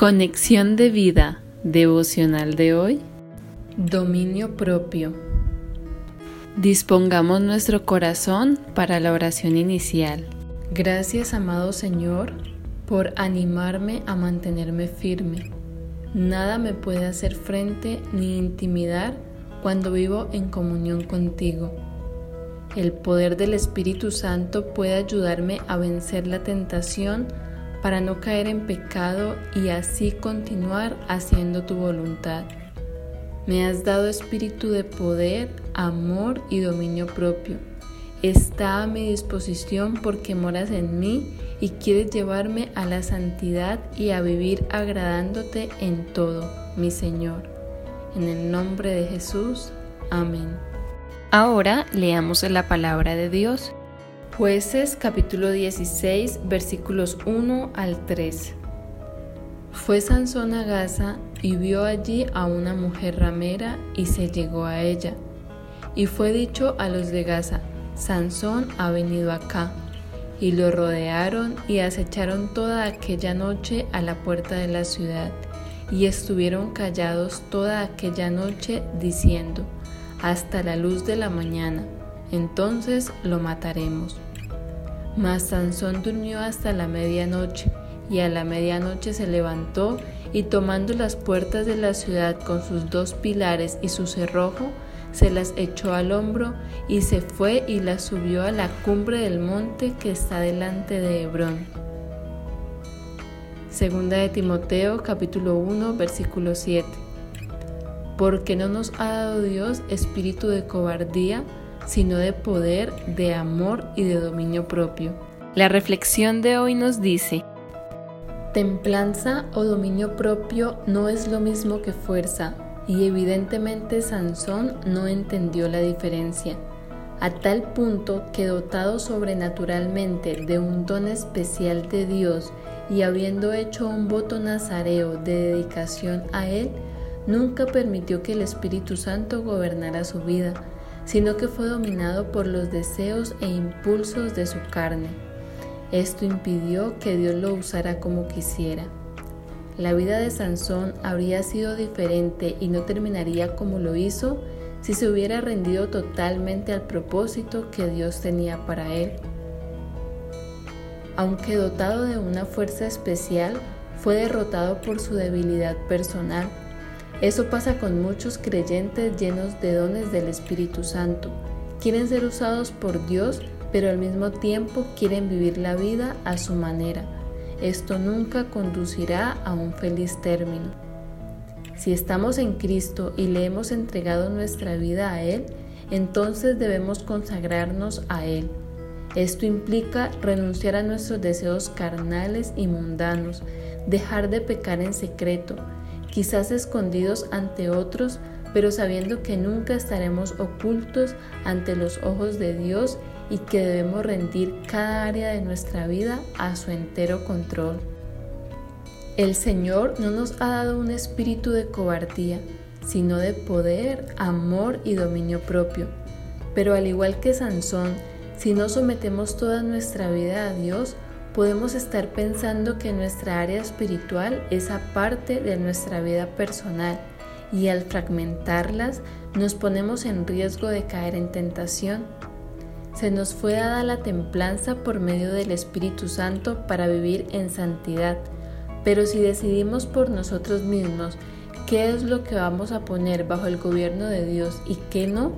Conexión de vida devocional de hoy. Dominio propio. Dispongamos nuestro corazón para la oración inicial. Gracias, amado Señor, por animarme a mantenerme firme. Nada me puede hacer frente ni intimidar cuando vivo en comunión contigo. El poder del Espíritu Santo puede ayudarme a vencer la tentación para no caer en pecado y así continuar haciendo tu voluntad. Me has dado espíritu de poder, amor y dominio propio. Está a mi disposición porque moras en mí y quieres llevarme a la santidad y a vivir agradándote en todo, mi Señor. En el nombre de Jesús. Amén. Ahora leamos la palabra de Dios. Jueces capítulo 16 versículos 1 al 3. Fue Sansón a Gaza y vio allí a una mujer ramera y se llegó a ella. Y fue dicho a los de Gaza, Sansón ha venido acá. Y lo rodearon y acecharon toda aquella noche a la puerta de la ciudad, y estuvieron callados toda aquella noche diciendo, hasta la luz de la mañana, entonces lo mataremos. Mas Sansón durmió hasta la medianoche, y a la medianoche se levantó y tomando las puertas de la ciudad con sus dos pilares y su cerrojo, se las echó al hombro y se fue y las subió a la cumbre del monte que está delante de Hebrón. Segunda de Timoteo capítulo 1 versículo 7. Porque no nos ha dado Dios espíritu de cobardía, sino de poder, de amor y de dominio propio. La reflexión de hoy nos dice, Templanza o dominio propio no es lo mismo que fuerza, y evidentemente Sansón no entendió la diferencia, a tal punto que dotado sobrenaturalmente de un don especial de Dios y habiendo hecho un voto nazareo de dedicación a Él, nunca permitió que el Espíritu Santo gobernara su vida, sino que fue dominado por los deseos e impulsos de su carne. Esto impidió que Dios lo usara como quisiera. La vida de Sansón habría sido diferente y no terminaría como lo hizo si se hubiera rendido totalmente al propósito que Dios tenía para él. Aunque dotado de una fuerza especial, fue derrotado por su debilidad personal eso pasa con muchos creyentes llenos de dones del Espíritu Santo. Quieren ser usados por Dios, pero al mismo tiempo quieren vivir la vida a su manera. Esto nunca conducirá a un feliz término. Si estamos en Cristo y le hemos entregado nuestra vida a Él, entonces debemos consagrarnos a Él. Esto implica renunciar a nuestros deseos carnales y mundanos, dejar de pecar en secreto, quizás escondidos ante otros, pero sabiendo que nunca estaremos ocultos ante los ojos de Dios y que debemos rendir cada área de nuestra vida a su entero control. El Señor no nos ha dado un espíritu de cobardía, sino de poder, amor y dominio propio. Pero al igual que Sansón, si no sometemos toda nuestra vida a Dios, podemos estar pensando que nuestra área espiritual es aparte de nuestra vida personal y al fragmentarlas nos ponemos en riesgo de caer en tentación. Se nos fue dada la templanza por medio del Espíritu Santo para vivir en santidad, pero si decidimos por nosotros mismos qué es lo que vamos a poner bajo el gobierno de Dios y qué no,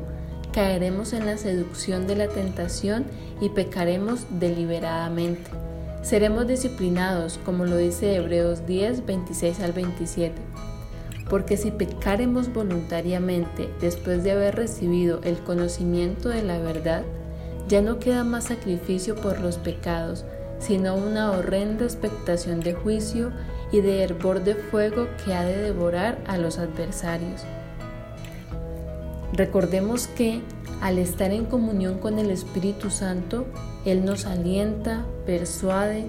caeremos en la seducción de la tentación y pecaremos deliberadamente. Seremos disciplinados, como lo dice Hebreos 10, 26 al 27. Porque si pecaremos voluntariamente después de haber recibido el conocimiento de la verdad, ya no queda más sacrificio por los pecados, sino una horrenda expectación de juicio y de hervor de fuego que ha de devorar a los adversarios. Recordemos que al estar en comunión con el Espíritu Santo, Él nos alienta, persuade,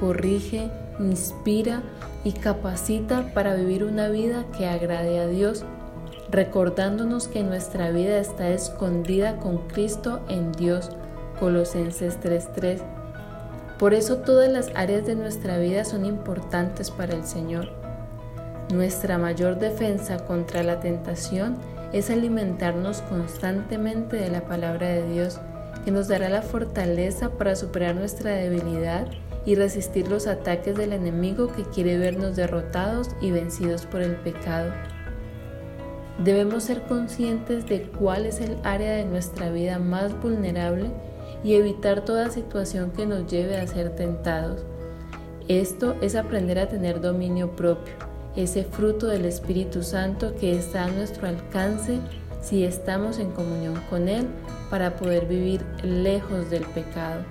corrige, inspira y capacita para vivir una vida que agrade a Dios, recordándonos que nuestra vida está escondida con Cristo en Dios. Colosenses 3:3. Por eso todas las áreas de nuestra vida son importantes para el Señor. Nuestra mayor defensa contra la tentación es alimentarnos constantemente de la palabra de Dios, que nos dará la fortaleza para superar nuestra debilidad y resistir los ataques del enemigo que quiere vernos derrotados y vencidos por el pecado. Debemos ser conscientes de cuál es el área de nuestra vida más vulnerable y evitar toda situación que nos lleve a ser tentados. Esto es aprender a tener dominio propio, ese fruto del Espíritu Santo que está a nuestro alcance si estamos en comunión con Él para poder vivir lejos del pecado.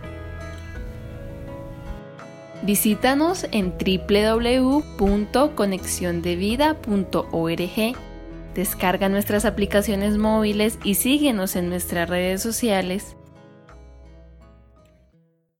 Visítanos en www.conexiondevida.org. Descarga nuestras aplicaciones móviles y síguenos en nuestras redes sociales